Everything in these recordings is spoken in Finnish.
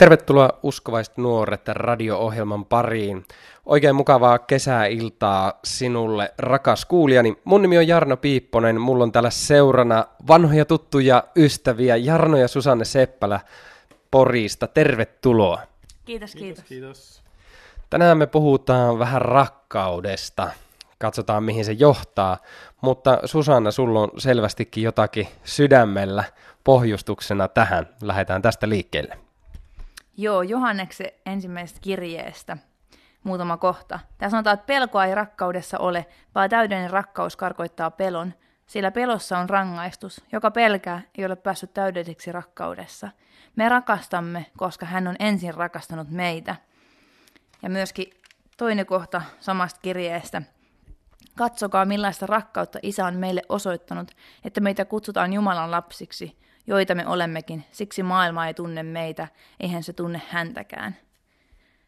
Tervetuloa uskovaiset nuoret radio-ohjelman pariin. Oikein mukavaa kesäiltaa sinulle, rakas kuulijani. Mun nimi on Jarno Piipponen. Mulla on täällä seurana vanhoja tuttuja ystäviä Jarno ja Susanne Seppälä Porista. Tervetuloa. Kiitos, kiitos. Kiitos. Tänään me puhutaan vähän rakkaudesta. Katsotaan, mihin se johtaa. Mutta Susanna, sulla on selvästikin jotakin sydämellä pohjustuksena tähän. Lähdetään tästä liikkeelle. Joo, Johanneksen ensimmäisestä kirjeestä muutama kohta. Tämä sanotaan, että pelkoa ei rakkaudessa ole, vaan täydellinen rakkaus karkoittaa pelon, sillä pelossa on rangaistus. Joka pelkää ei ole päässyt täydelliseksi rakkaudessa. Me rakastamme, koska hän on ensin rakastanut meitä. Ja myöskin toinen kohta samasta kirjeestä. Katsokaa millaista rakkautta isä on meille osoittanut, että meitä kutsutaan Jumalan lapsiksi – joita me olemmekin, siksi maailma ei tunne meitä, eihän se tunne häntäkään.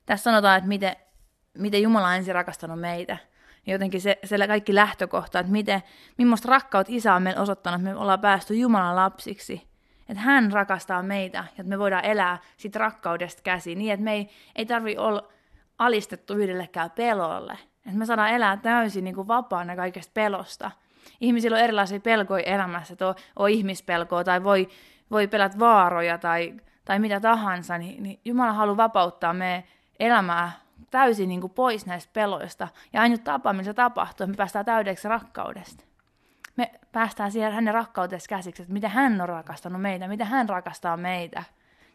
Tässä sanotaan, että miten, miten Jumala on ensin rakastanut meitä. Jotenkin se, se kaikki lähtökohta, että miten, millaista rakkautta isä on meille osoittanut, että me ollaan päästy Jumalan lapsiksi. Että hän rakastaa meitä että me voidaan elää sit rakkaudesta käsi niin, että me ei, ei tarvi olla alistettu yhdellekään pelolle. Että me saadaan elää täysin niin kuin vapaana kaikesta pelosta – ihmisillä on erilaisia pelkoja elämässä, että on, on ihmispelkoa tai voi, voi pelätä vaaroja tai, tai mitä tahansa, niin, niin Jumala haluaa vapauttaa meidän elämää täysin niin kuin pois näistä peloista. Ja ainut tapa, millä se tapahtuu, että me päästään täydeksi rakkaudesta. Me päästään siihen hänen rakkauteensa käsiksi, että miten hän on rakastanut meitä, miten hän rakastaa meitä.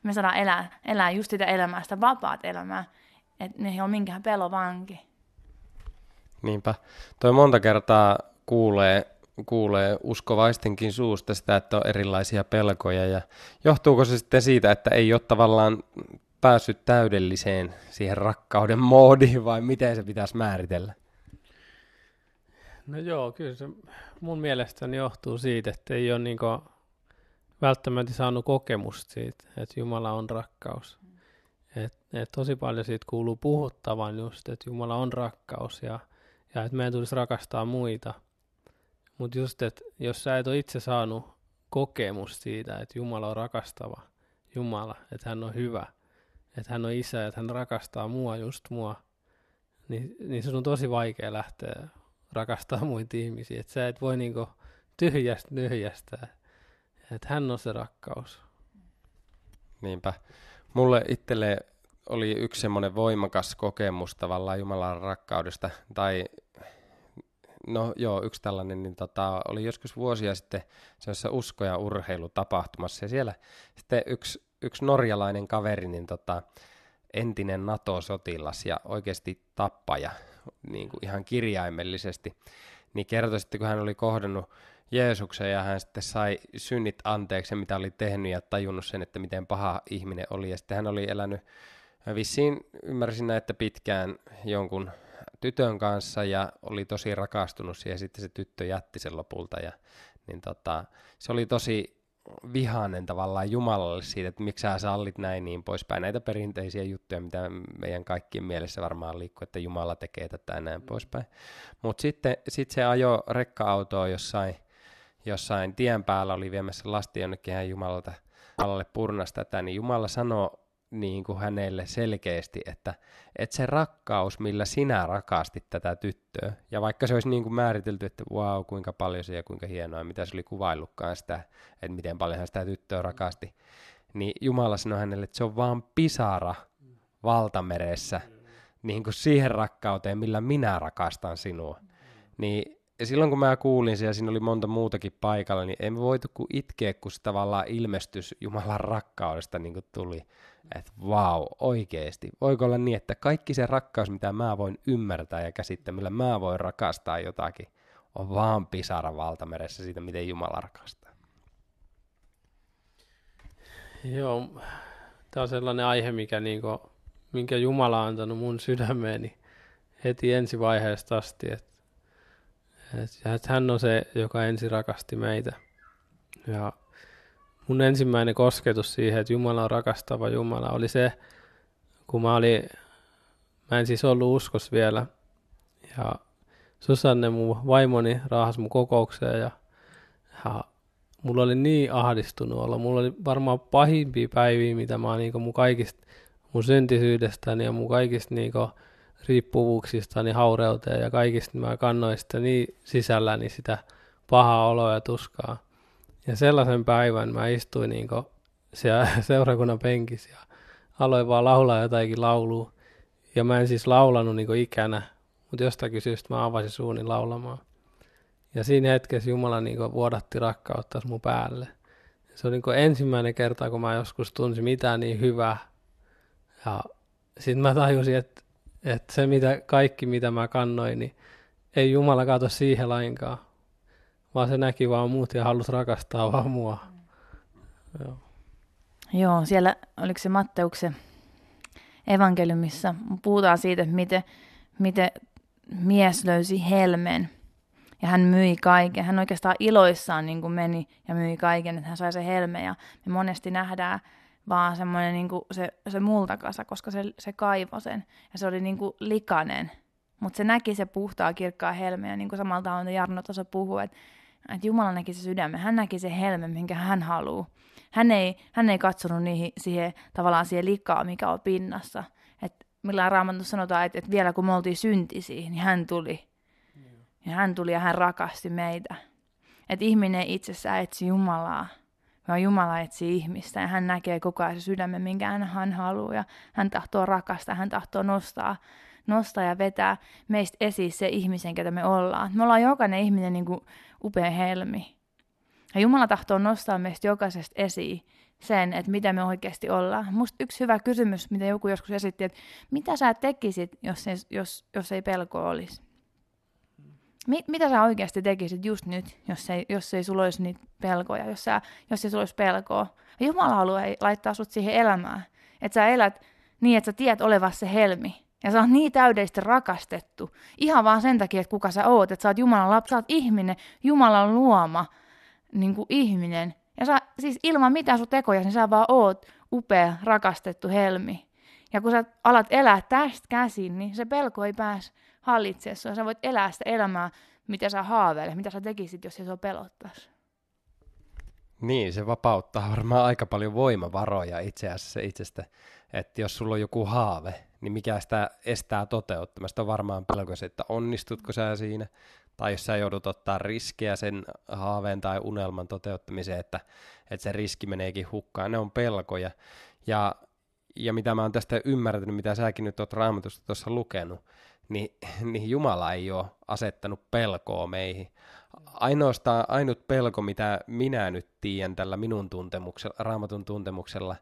Me saadaan elää, elää just sitä elämää, sitä vapaat elämää, että ne ei ole minkään pelovanki. Niinpä. Toi monta kertaa kuulee, kuulee uskovaistenkin suusta sitä, että on erilaisia pelkoja. Ja johtuuko se sitten siitä, että ei ole tavallaan päässyt täydelliseen siihen rakkauden moodiin vai miten se pitäisi määritellä? No joo, kyllä se mun mielestäni johtuu siitä, että ei ole niin välttämättä saanut kokemusta siitä, että Jumala on rakkaus. Et, et tosi paljon siitä kuuluu puhuttavan just, että Jumala on rakkaus ja, ja että meidän tulisi rakastaa muita – mutta just, että jos sä et ole itse saanut kokemus siitä, että Jumala on rakastava Jumala, että hän on hyvä, että hän on isä, että hän rakastaa mua, just mua, niin, niin sun on tosi vaikea lähteä rakastaa muita ihmisiä. Että sä et voi niinku tyhjästä nyhjästä, että hän on se rakkaus. Niinpä. Mulle itselle oli yksi semmoinen voimakas kokemus tavallaan Jumalan rakkaudesta, tai No joo, yksi tällainen, niin tota, oli joskus vuosia sitten sellaisessa usko- ja urheilutapahtumassa, ja siellä sitten yksi, yksi norjalainen kaveri, niin tota, entinen NATO-sotilas ja oikeasti tappaja, niin kuin ihan kirjaimellisesti, niin kertoi sitten, kun hän oli kohdannut Jeesuksen ja hän sitten sai synnit anteeksi, mitä oli tehnyt ja tajunnut sen, että miten paha ihminen oli. Ja sitten hän oli elänyt vissiin, ymmärsin näin, että pitkään jonkun tytön kanssa ja oli tosi rakastunut siihen, sitten se tyttö jätti sen lopulta ja niin tota, se oli tosi vihainen tavallaan Jumalalle siitä, että miksi sä sallit näin niin poispäin. Näitä perinteisiä juttuja, mitä meidän kaikkien mielessä varmaan liikkuu, että Jumala tekee tätä ja näin poispäin. Mutta sitten sit se ajo rekka-autoa jossain, jossain tien päällä, oli viemässä lasti jonnekin hän Jumalalta alalle purnasta tätä, niin Jumala sanoo niin kuin hänelle selkeästi, että, että se rakkaus, millä sinä rakastit tätä tyttöä, ja vaikka se olisi niin kuin määritelty, että wow, kuinka paljon se ja kuinka hienoa, mitä se oli kuvaillutkaan sitä, että miten paljon hän sitä tyttöä rakasti, niin Jumala sanoi hänelle, että se on vaan pisara valtameressä niin kuin siihen rakkauteen, millä minä rakastan sinua. Niin ja silloin kun mä kuulin ja siinä oli monta muutakin paikalla, niin en voitu kuin itkeä, kun se tavallaan ilmestys Jumalan rakkaudesta niin tuli. Että vau, oikeesti. Voiko olla niin, että kaikki se rakkaus, mitä mä voin ymmärtää ja käsittää, millä mä voin rakastaa jotakin, on vaan pisara valtameressä siitä, miten Jumala rakastaa. Joo, tämä on sellainen aihe, mikä niinku, minkä Jumala on antanut mun sydämeeni heti ensivaiheesta asti, että et, et hän on se, joka ensin rakasti meitä. Ja mun ensimmäinen kosketus siihen, että Jumala on rakastava Jumala, oli se, kun mä olin, mä en siis ollut uskos vielä, ja Susanne, mun vaimoni, raahas mun kokoukseen, ja, ja mulla oli niin ahdistunut olla. Mulla oli varmaan pahimpia päiviä, mitä mä oon niin mun kaikista mun syntisyydestäni ja mun kaikista niin riippuvuuksistani, haureuteen ja kaikista mä kannoin sitä niin sisälläni sitä pahaa oloa ja tuskaa. Ja sellaisen päivän mä istuin niin siellä seurakunnan penkissä ja aloin vaan laulaa jotakin laulua. Ja mä en siis laulanut niin ikänä, mutta jostakin syystä mä avasin suuni laulamaan. Ja siinä hetkessä Jumala niin vuodatti rakkautta mun päälle. Se oli niin ensimmäinen kerta, kun mä joskus tunsin mitään niin hyvää. Ja sitten mä tajusin, että, että se mitä, kaikki mitä mä kannoin, niin ei Jumala kato siihen lainkaan. Vaan se näki vaan muut ja halusi rakastaa vaan mua. Joo. Joo, siellä oliko se Matteuksen evankeliumissa, puhutaan siitä, että miten, miten mies löysi helmen ja hän myi kaiken. Hän oikeastaan iloissaan niin kuin meni ja myi kaiken, että hän sai se helme ja me monesti nähdään vaan semmoinen niin kuin se, se multakasa, koska se, se kaivoi sen ja se oli niin kuin likainen. Mutta se näki se puhtaa kirkkaa helmeä, niin kuin samalla tavalla Jarno tuossa puhui, että, että Jumala näki se sydämen, hän näki se helme, minkä hän haluaa. Hän ei, hän ei katsonut niihin, siihen, tavallaan siihen likaa, mikä on pinnassa. Et millään raamatussa sanotaan, että, että vielä kun me oltiin syntisiä, niin hän tuli. Ja hän tuli ja hän rakasti meitä. Että ihminen itsessään etsi Jumalaa, vaan Jumala etsii ihmistä ja hän näkee koko ajan se sydämen, minkä hän, haluaa ja hän tahtoo rakastaa, hän tahtoo nostaa, nostaa ja vetää meistä esiin se ihmisen, ketä me ollaan. Me ollaan jokainen ihminen niin kuin upea helmi. Ja Jumala tahtoo nostaa meistä jokaisesta esiin sen, että mitä me oikeasti ollaan. Musta yksi hyvä kysymys, mitä joku joskus esitti, että mitä sä tekisit, jos ei, jos, jos ei pelko olisi? Mi- mitä sä oikeasti tekisit just nyt, jos ei, jos ei sulla olisi niitä pelkoja, jos, sä, jos ei sulla olisi pelkoa? Ja Jumala haluaa laittaa sut siihen elämään. Että sä elät niin, että sä tiedät olevassa se helmi. Ja sä oot niin täydellisesti rakastettu. Ihan vaan sen takia, että kuka sä oot. Että sä oot Jumalan lapsi, sä oot ihminen, Jumalan luoma niin kuin ihminen. Ja sä, siis ilman mitään sun tekoja, niin sä vaan oot upea, rakastettu helmi. Ja kun sä alat elää tästä käsin, niin se pelko ei pääse hallitsemaan sua. Sä voit elää sitä elämää, mitä sä haaveilet, mitä sä tekisit, jos se sua pelottaisi. Niin, se vapauttaa varmaan aika paljon voimavaroja itse asiassa itsestä. Että jos sulla on joku haave, niin mikä sitä estää toteuttamasta on varmaan pelko se, että onnistutko sä siinä, tai jos sä joudut ottaa riskejä sen haaveen tai unelman toteuttamiseen, että, että se riski meneekin hukkaan, ne on pelkoja. Ja, ja mitä mä oon tästä ymmärtänyt, mitä säkin nyt oot raamatusta tuossa lukenut, niin, niin Jumala ei ole asettanut pelkoa meihin. Ainoastaan ainut pelko, mitä minä nyt tiedän tällä minun tuntemuksella, raamatun tuntemuksella,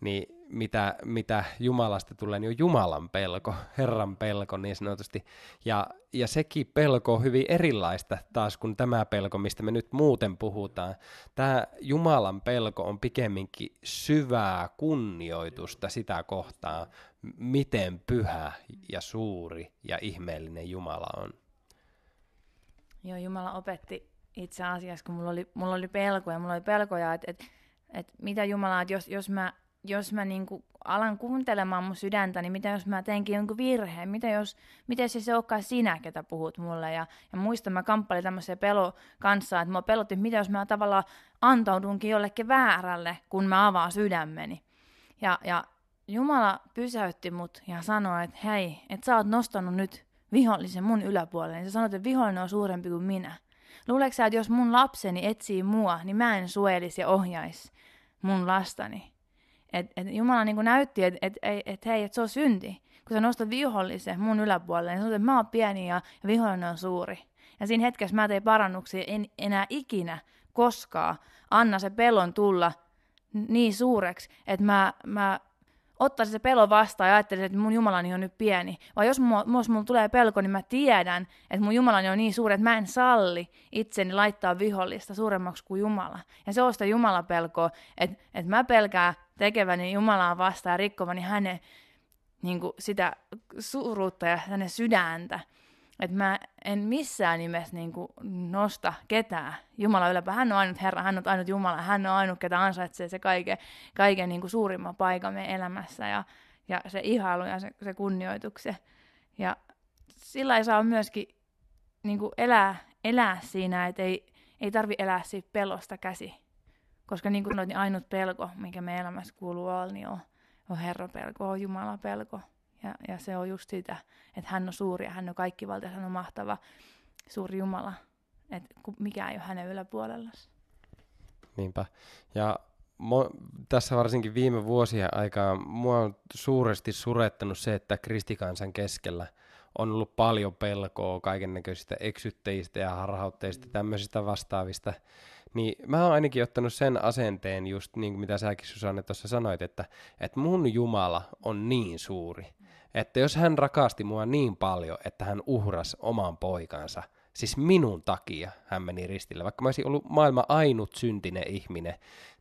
niin mitä, mitä Jumalasta tulee, niin on Jumalan pelko, Herran pelko niin sanotusti. Ja, ja sekin pelko on hyvin erilaista taas kuin tämä pelko, mistä me nyt muuten puhutaan. Tämä Jumalan pelko on pikemminkin syvää kunnioitusta sitä kohtaa, miten pyhä ja suuri ja ihmeellinen Jumala on. Joo, Jumala opetti itse asiassa, kun mulla oli, mulla oli pelkoja, mulla oli pelkoja, että, että, että mitä Jumala, että jos, jos mä jos mä niinku alan kuuntelemaan mun sydäntä, niin mitä jos mä teenkin jonkun virheen? Mitä jos, miten se se olekaan sinä, ketä puhut mulle? Ja, ja muistan, mä kamppailin tämmöisen pelo kanssa, että mä pelotti, mitä jos mä tavallaan antaudunkin jollekin väärälle, kun mä avaan sydämeni. Ja, ja Jumala pysäytti mut ja sanoi, että hei, että sä oot nostanut nyt vihollisen mun yläpuolelle. Ja sä sanoit, että vihollinen on suurempi kuin minä. Luuleeko sä, että jos mun lapseni etsii mua, niin mä en suojelisi ja ohjaisi mun lastani? Et, et Jumala niin näytti, että et, et, et, hei, että se on synti. Kun sä nostat vihollisen mun yläpuolelle, niin sanot, että mä oon pieni ja, ja vihollinen on suuri. Ja siinä hetkessä mä tein parannuksia, en enää ikinä koskaan anna se pelon tulla niin suureksi, että mä, mä ottaisin se pelo vastaan ja ajattelisin, että mun Jumalani on nyt pieni. Vai jos, mulla, jos mulla tulee pelko, niin mä tiedän, että mun Jumalani on niin suuri, että mä en salli itseni laittaa vihollista suuremmaksi kuin Jumala. Ja se on sitä Jumalapelkoa, että, että mä pelkään tekeväni Jumalaa vastaan ja rikkovani hänen niin kuin sitä suuruutta ja hänen sydäntä. Että mä en missään nimessä niin kuin nosta ketään Jumala yläpä. Hän on ainut Herra, hän on ainut Jumala, hän on ainut, ketä ansaitsee se kaiken, kaiken niin kuin suurimman paikan meidän elämässä ja, ja se ihailu ja se, se kunnioitukse. Ja sillä ei saa myöskin niin kuin elää, elää siinä, että ei, ei tarvi elää siitä pelosta käsi. Koska niin kuin sanoit, niin ainut pelko, mikä me elämässä kuuluu olla, niin on, on Herran pelko, on Jumalan pelko. Ja, ja se on just sitä, että hän on suuri ja hän on kaikkivalta, hän on mahtava, suuri Jumala. Että mikä ei ole hänen yläpuolellaan. Niinpä. Ja mo, tässä varsinkin viime vuosien aikaa mua on suuresti surettanut se, että kristikansan keskellä on ollut paljon pelkoa kaiken näköisistä eksytteistä ja harhautteista tämmöisistä vastaavista. Niin mä oon ainakin ottanut sen asenteen just niin kuin mitä säkin Susanne tuossa sanoit, että, että mun Jumala on niin suuri, että jos hän rakasti mua niin paljon, että hän uhras oman poikansa – Siis minun takia hän meni ristille. Vaikka mä olisin ollut maailman ainut syntinen ihminen,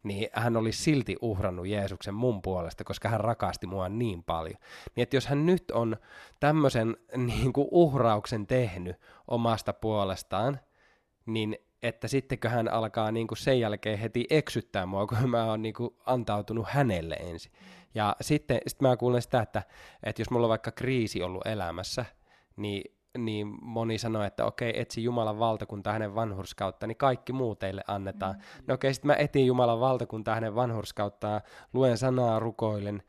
niin hän oli silti uhrannut Jeesuksen mun puolesta, koska hän rakasti mua niin paljon. Niin että jos hän nyt on tämmöisen niin kuin uhrauksen tehnyt omasta puolestaan, niin että sittenkö hän alkaa niin kuin sen jälkeen heti eksyttää mua, kun mä oon niin kuin antautunut hänelle ensin. Ja sitten sit mä kuulen sitä, että, että jos mulla on vaikka kriisi ollut elämässä, niin niin moni sanoi, että okei, etsi Jumalan valtakuntaa hänen vanhurskautta, niin kaikki muu teille annetaan. Mm-hmm. No okei, sitten mä etin Jumalan valtakuntaa hänen vanhurskauttaan, luen sanaa, rukoilen,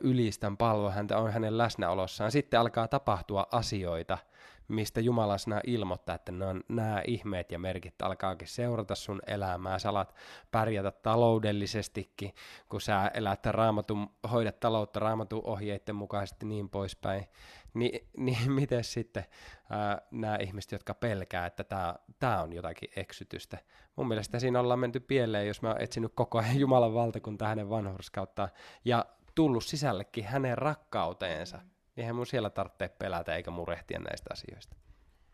ylistän, palvo häntä, on hänen läsnäolossaan. Sitten alkaa tapahtua asioita, mistä Jumala sana ilmoittaa, että ne on nämä ihmeet ja merkit alkaakin seurata sun elämää. Sä alat pärjätä taloudellisestikin, kun sä elät raamatun, hoidat taloutta raamatun ohjeiden mukaisesti niin poispäin. Ni, niin miten sitten nämä ihmiset, jotka pelkää, että tämä on jotakin eksytystä. Mun mielestä siinä ollaan menty pieleen, jos mä oon etsinyt koko ajan Jumalan valtakuntaa hänen vanhurskauttaan ja tullut sisällekin hänen rakkauteensa. Eihän mun siellä tarvitse pelätä eikä murehtia näistä asioista.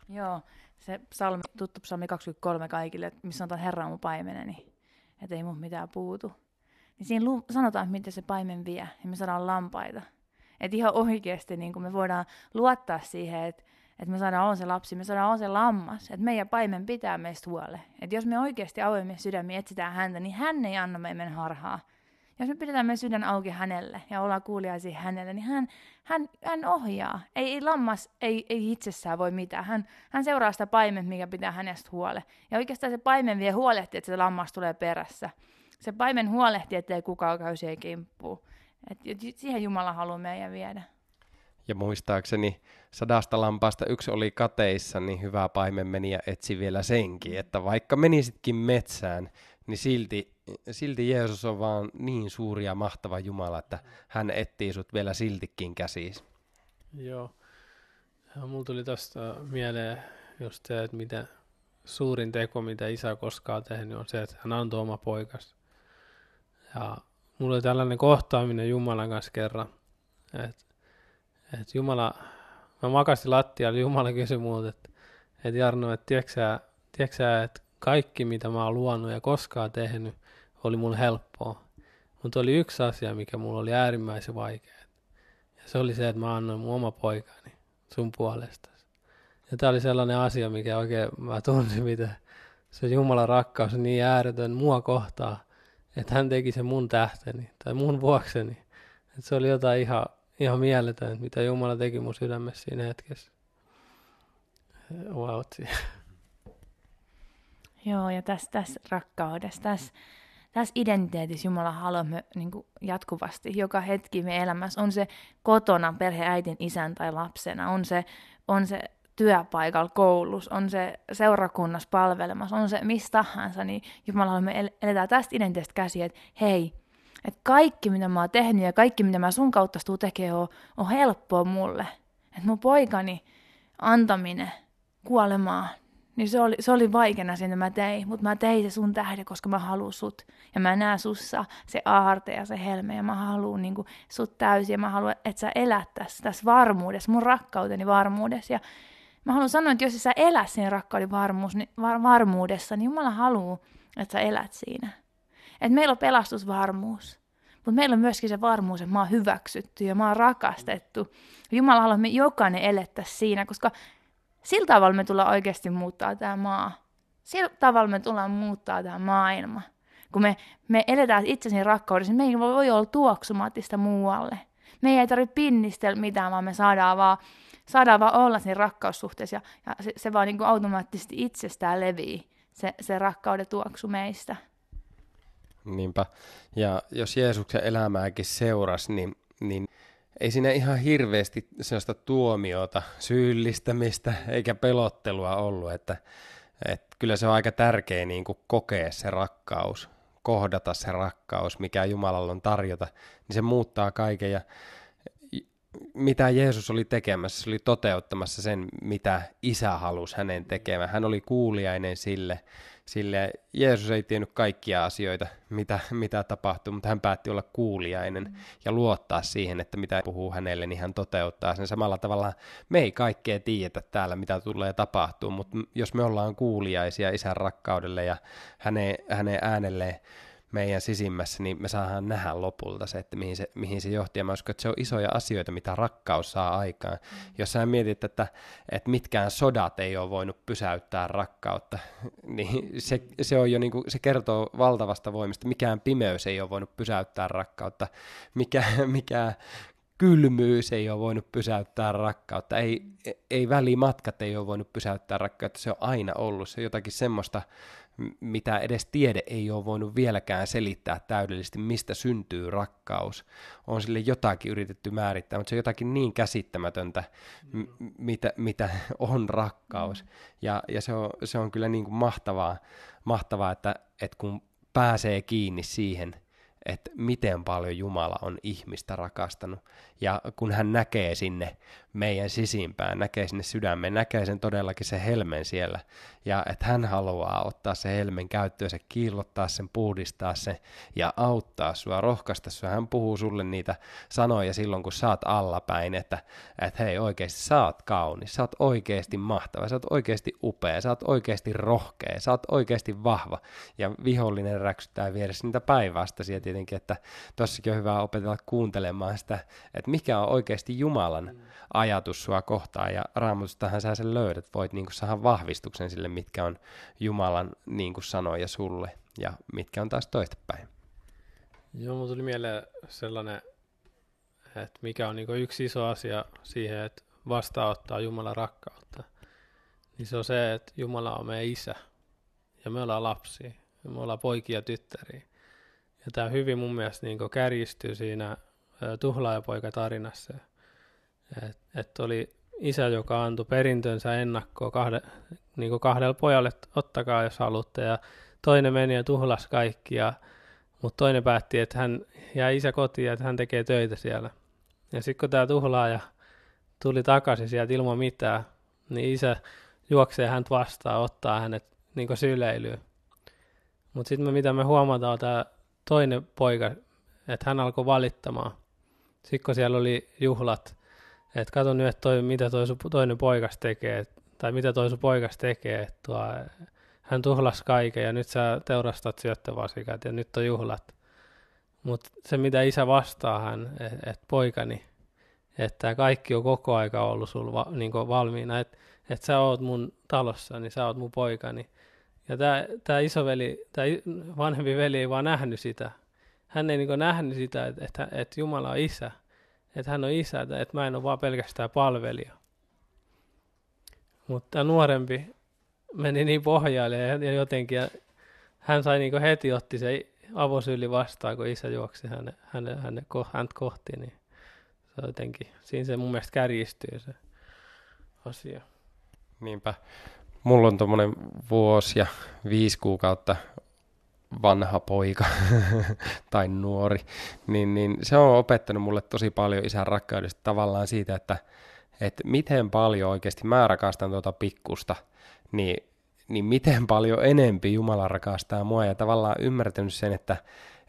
Joo, se psalmi, tuttu psalmi 23 kaikille, missä sanotaan Herra on mun paimeneni, että ei mun mitään puutu. Niin siinä lu- sanotaan, miten se paimen vie, ja me saadaan lampaita. Että ihan oikeasti niin me voidaan luottaa siihen, että että me saadaan olla se lapsi, me saadaan olla se lammas, että meidän paimen pitää meistä huole. Että jos me oikeasti avoimen sydämiä etsitään häntä, niin hän ei anna meidän harhaa. Jos me pidetään meidän sydän auki hänelle ja ollaan kuuliaisia hänelle, niin hän, hän, hän ohjaa. Ei, ei lammas ei, ei itsessään voi mitään. Hän, hän seuraa sitä paimen, mikä pitää hänestä huole. Ja oikeastaan se paimen vie huolehtii, että se lammas tulee perässä. Se paimen huolehtii, ettei kukaan käy siihen kimppuun. Et, siihen Jumala haluaa meidän viedä. Ja muistaakseni sadasta lampaasta yksi oli kateissa, niin hyvä paimen meni ja etsi vielä senkin. Että vaikka menisitkin metsään, niin silti, silti Jeesus on vaan niin suuri ja mahtava Jumala, että hän etsii sut vielä siltikin käsiis. Joo. Ja mulla tuli tästä mieleen just se, että mitä suurin teko, mitä isä koskaan tehnyt, on se, että hän antoi oma poikas. Ja mulla oli tällainen kohtaaminen Jumalan kanssa kerran, että et Jumala, mä makasin lattialla, Jumala kysyi muut, että et Jarno, että tiedätkö sä, että kaikki mitä mä oon luonut ja koskaan tehnyt oli mulle helppoa. Mutta oli yksi asia, mikä mulla oli äärimmäisen vaikea. Ja se oli se, että mä annoin mun oma poikani sun puolesta. Ja tämä oli sellainen asia, mikä oikein mä tunsin, mitä se Jumalan rakkaus on niin ääretön mua kohtaa, että hän teki sen mun tähteni tai mun vuokseni. Että se oli jotain ihan, ihan mieletöntä, mitä Jumala teki mun sydämessä siinä hetkessä. Wow. Joo, ja tässä, tässä rakkaudessa, tässä, tässä identiteetissä Jumala haluaa me niin jatkuvasti, joka hetki me elämässä, on se kotona perheäitin, isän tai lapsena, on se, on se työpaikalla, koulussa, on se seurakunnassa palvelemassa, on se mistä tahansa, niin Jumala me eletään tästä identiteetistä käsiä, että hei, että kaikki mitä mä oon tehnyt ja kaikki mitä mä sun kautta tuu tekee on, on helppoa mulle. Että mun poikani antaminen kuolemaan, niin se oli, se oli vaikeana siinä, mä tein, mutta mä tein se sun tähden, koska mä haluan sut. Ja mä näen sussa se aarte ja se helme, ja mä haluan niin sut täysin, ja mä haluan, että sä elät tässä, tässä varmuudessa, mun rakkauteni varmuudessa. Ja mä haluan sanoa, että jos sä elät siinä rakkauden varmuus, niin, var, varmuudessa, niin Jumala haluaa, että sä elät siinä. Että meillä on pelastusvarmuus. Mutta meillä on myöskin se varmuus, että mä oon hyväksytty ja mä oon rakastettu. Jumala haluaa, että me jokainen elettäisiin siinä, koska sillä tavalla me tullaan oikeasti muuttaa tämä maa. Sillä tavalla me tullaan muuttaa tämä maailma. Kun me, me eletään itsesi rakkaudessa, niin me ei voi olla tuoksumaattista muualle. Me ei tarvitse pinnistellä mitään, vaan me saadaan vaan, saadaan vaan olla siinä rakkaussuhteessa ja, se, se vaan niin kuin automaattisesti itsestään levii se, se rakkauden tuoksu meistä. Niinpä. Ja jos Jeesuksen elämääkin seurasi, niin, niin ei siinä ihan hirveästi sellaista tuomiota, syyllistämistä eikä pelottelua ollut, että, että kyllä se on aika tärkeä niin kuin kokea se rakkaus, kohdata se rakkaus, mikä Jumalalla on tarjota, niin se muuttaa kaiken ja mitä Jeesus oli tekemässä, se oli toteuttamassa sen, mitä isä halusi hänen tekemään. Hän oli kuuliainen sille, sille Jeesus ei tiennyt kaikkia asioita, mitä, mitä tapahtuu, mutta hän päätti olla kuuliainen mm. ja luottaa siihen, että mitä puhuu hänelle, niin hän toteuttaa sen samalla tavalla. Me ei kaikkea tiedetä täällä, mitä tulee tapahtuu, mutta jos me ollaan kuuliaisia isän rakkaudelle ja hänen, hänen äänelleen, meidän sisimmässä, niin me saadaan nähdä lopulta se, että mihin se, mihin se johti. Ja mä uskon, että se on isoja asioita, mitä rakkaus saa aikaan. Mm. Jos sä mietit, että, että mitkään sodat ei ole voinut pysäyttää rakkautta, niin se, se, on jo niin kuin, se kertoo valtavasta voimista. Mikään pimeys ei ole voinut pysäyttää rakkautta. Mikä, mikä kylmyys ei ole voinut pysäyttää rakkautta. Ei, ei välimatkat ei ole voinut pysäyttää rakkautta. Se on aina ollut. Se on jotakin semmoista mitä edes tiede ei ole voinut vieläkään selittää täydellisesti, mistä syntyy rakkaus. On sille jotakin yritetty määrittää, mutta se on jotakin niin käsittämätöntä, m- mitä, mitä on rakkaus. Ja, ja se, on, se on kyllä niin kuin mahtavaa, mahtavaa että, että kun pääsee kiinni siihen, että miten paljon Jumala on ihmistä rakastanut. Ja kun hän näkee sinne meidän sisimpään, näkee sinne sydämeen, näkee sen todellakin se helmen siellä. Ja että hän haluaa ottaa se helmen käyttöön, se kiillottaa sen, puhdistaa sen ja auttaa sua, rohkaista sua. Hän puhuu sulle niitä sanoja silloin, kun oot allapäin, että, että hei oikeasti sä oot kaunis, sä oot oikeasti mahtava, sä oot oikeasti upea, sä oot oikeasti rohkea, sä oot oikeasti vahva. Ja vihollinen räksyttää vieressä niitä päinvastaisia tietenkin, että tossakin on hyvä opetella kuuntelemaan sitä, että mikä on oikeasti Jumalan mm ajatus sua kohtaan, ja raamatustahan sä sen löydät, voit niin saada vahvistuksen sille, mitkä on Jumalan niin sanoja sulle, ja mitkä on taas toistepäin. Joo, mulla tuli mieleen sellainen, että mikä on niin yksi iso asia siihen, että vastaanottaa Jumalan rakkautta, niin se on se, että Jumala on meidän isä, ja me ollaan lapsia, ja me ollaan poikia ja tyttäriä. Ja tämä hyvin mun mielestä niin kärjistyy siinä tuhlaajapoika-tarinassa, että et oli isä, joka antoi perintönsä ennakkoon kahde, niin kahdelle pojalle, että ottakaa jos haluatte. Ja toinen meni ja tuhlasi kaikki, mutta toinen päätti, että hän jää isä kotiin ja että hän tekee töitä siellä. Ja sitten kun tämä tuhlaaja tuli takaisin sieltä ilman mitään, niin isä juoksee hänet vastaan, ottaa hänet niin syleilyyn. Mutta sitten mitä me huomataan, tämä toinen poika, että hän alkoi valittamaan. Sitten kun siellä oli juhlat, et kato nyt, että toi, mitä toi sun toinen poikas tekee, tai mitä toi sun poikas tekee, tuo, hän tuhlas kaiken ja nyt sä teurastat syöttövasikat ja nyt on juhlat. Mutta se, mitä isä vastaa hän, että et poikani, että kaikki on koko aika ollut sulla va, niin valmiina, että et sä oot mun talossa, niin sä oot mun poikani. Ja tämä isoveli, tämä vanhempi veli ei vaan nähnyt sitä. Hän ei niin nähnyt sitä, että et, et Jumala on isä että hän on isä, että mä en ole vaan pelkästään palvelija. Mutta nuorempi meni niin pohjalle ja jotenkin ja hän sai niin heti otti se avosylli vastaan, kun isä juoksi häne, häne, häne, häntä kohti, niin se jotenkin, siinä se mun mielestä kärjistyy se asia. Niinpä. Mulla on tuommoinen vuosi ja viisi kuukautta vanha poika tai nuori, niin, niin se on opettanut mulle tosi paljon isän rakkaudesta tavallaan siitä, että, että miten paljon oikeasti mä rakastan tuota pikkusta, niin, niin miten paljon enempi Jumala rakastaa mua. Ja tavallaan ymmärtänyt sen, että,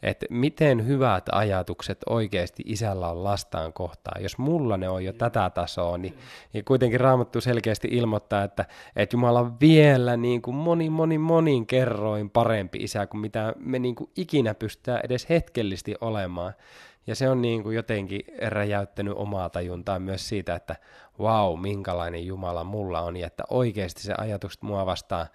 että miten hyvät ajatukset oikeasti isällä on lastaan kohtaan. Jos mulla ne on jo tätä tasoa, niin, niin kuitenkin Raamattu selkeästi ilmoittaa, että, että Jumala on vielä niin kuin moni, moni, monin kerroin parempi isä kuin mitä me niin kuin ikinä pystytään edes hetkellisesti olemaan. Ja se on niin kuin jotenkin räjäyttänyt omaa tajuntaa myös siitä, että wow, minkälainen Jumala mulla on, ja että oikeasti se ajatukset mua vastaan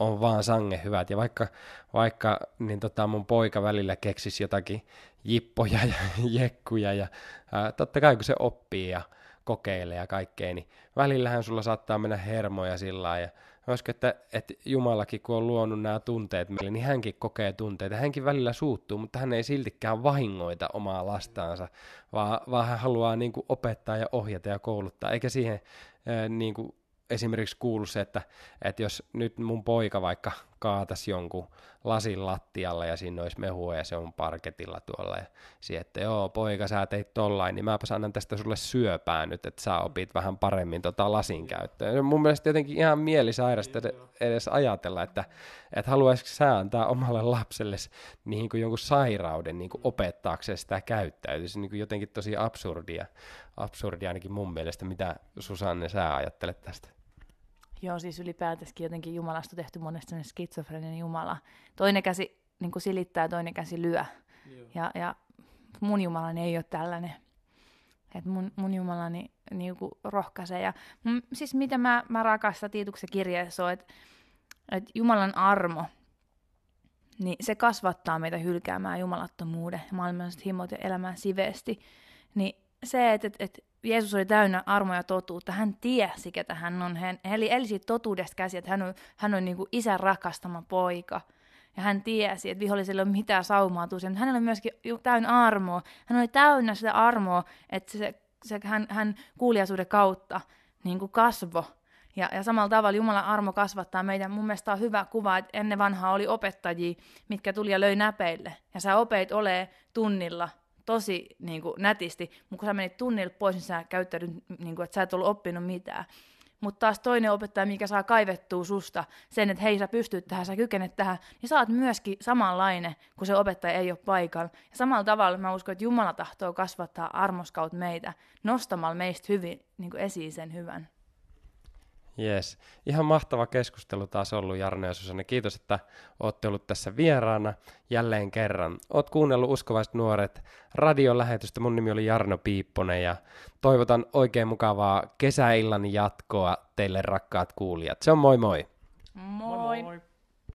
on vaan sange hyvät. Ja vaikka, vaikka niin tota mun poika välillä keksisi jotakin jippoja ja jekkuja, ja ää, totta kai kun se oppii ja kokeilee ja kaikkea, niin välillähän sulla saattaa mennä hermoja sillä ja Olisiko, että, että Jumalakin, kun on luonut nämä tunteet meille, niin hänkin kokee tunteita. Hänkin välillä suuttuu, mutta hän ei siltikään vahingoita omaa lastaansa, vaan, vaan hän haluaa niin kuin opettaa ja ohjata ja kouluttaa, eikä siihen niin kuin esimerkiksi kuulu se, että, että jos nyt mun poika vaikka kaatas jonkun lasin lattialle ja siinä olisi mehua ja se on parketilla tuolla ja siihen, että joo poika sä teit tollain, niin mäpä annan tästä sulle syöpää nyt, että sä opit vähän paremmin tota lasin käyttöön. Ja mun mielestä jotenkin ihan mielisairasta edes ajatella, että, että haluaisitko sä antaa omalle lapselle niin kuin jonkun sairauden niin kuin opettaakseen sitä käyttäytyä. Se on niin jotenkin tosi absurdia, absurdia ainakin mun mielestä. Mitä Susanne sä ajattelet tästä? Joo, siis ylipäätänsä jotenkin Jumalasta tehty monesti skitsofreninen Jumala. Toinen käsi niin kuin silittää, toinen käsi lyö. Ja, ja mun Jumalani ei ole tällainen. Et mun, mun Jumalani niin kuin rohkaisee. Ja mun, siis mitä mä, mä rakastan Tiituksen kirjeessä on, että et Jumalan armo, niin se kasvattaa meitä hylkäämään jumalattomuuden ja maailmalliset himot ja elämään siveesti. Niin se, että et, et Jeesus oli täynnä armoja ja totuutta. Hän tiesi, ketä hän on. Hän eli, eli siitä totuudesta käsi, että hän on, hän on niin kuin isän rakastama poika. Ja hän tiesi, että vihollisella ei ole mitään saumaa tuossa. Mutta hänellä oli myöskin täynnä armoa. Hän oli täynnä sitä armoa, että se, se, hän, hän kuuliaisuuden kautta niin kuin kasvo. Ja, ja samalla tavalla Jumalan armo kasvattaa meidän. Mun mielestä on hyvä kuva, että ennen vanhaa oli opettajia, mitkä tuli ja löi näpeille. Ja sä opeit ole tunnilla tosi niin kuin, nätisti, mutta kun sä menit tunnille pois, niin sä käyttäydyt, niin kuin, että sä et ollut oppinut mitään. Mutta taas toinen opettaja, mikä saa kaivettua susta sen, että hei sä pystyt tähän, sä kykenet tähän, niin sä oot myöskin samanlainen, kun se opettaja ei ole paikalla. Ja samalla tavalla mä uskon, että Jumala tahtoo kasvattaa armoskaut meitä nostamalla meistä hyvin niin kuin esiin sen hyvän. Yes. Ihan mahtava keskustelu taas ollut Jarno ja Susanne. Kiitos, että olette ollut tässä vieraana jälleen kerran. Oot kuunnellut Uskovaiset nuoret radion lähetystä. Mun nimi oli Jarno Piipponen ja toivotan oikein mukavaa kesäillan jatkoa teille rakkaat kuulijat. Se on moi moi! Moi!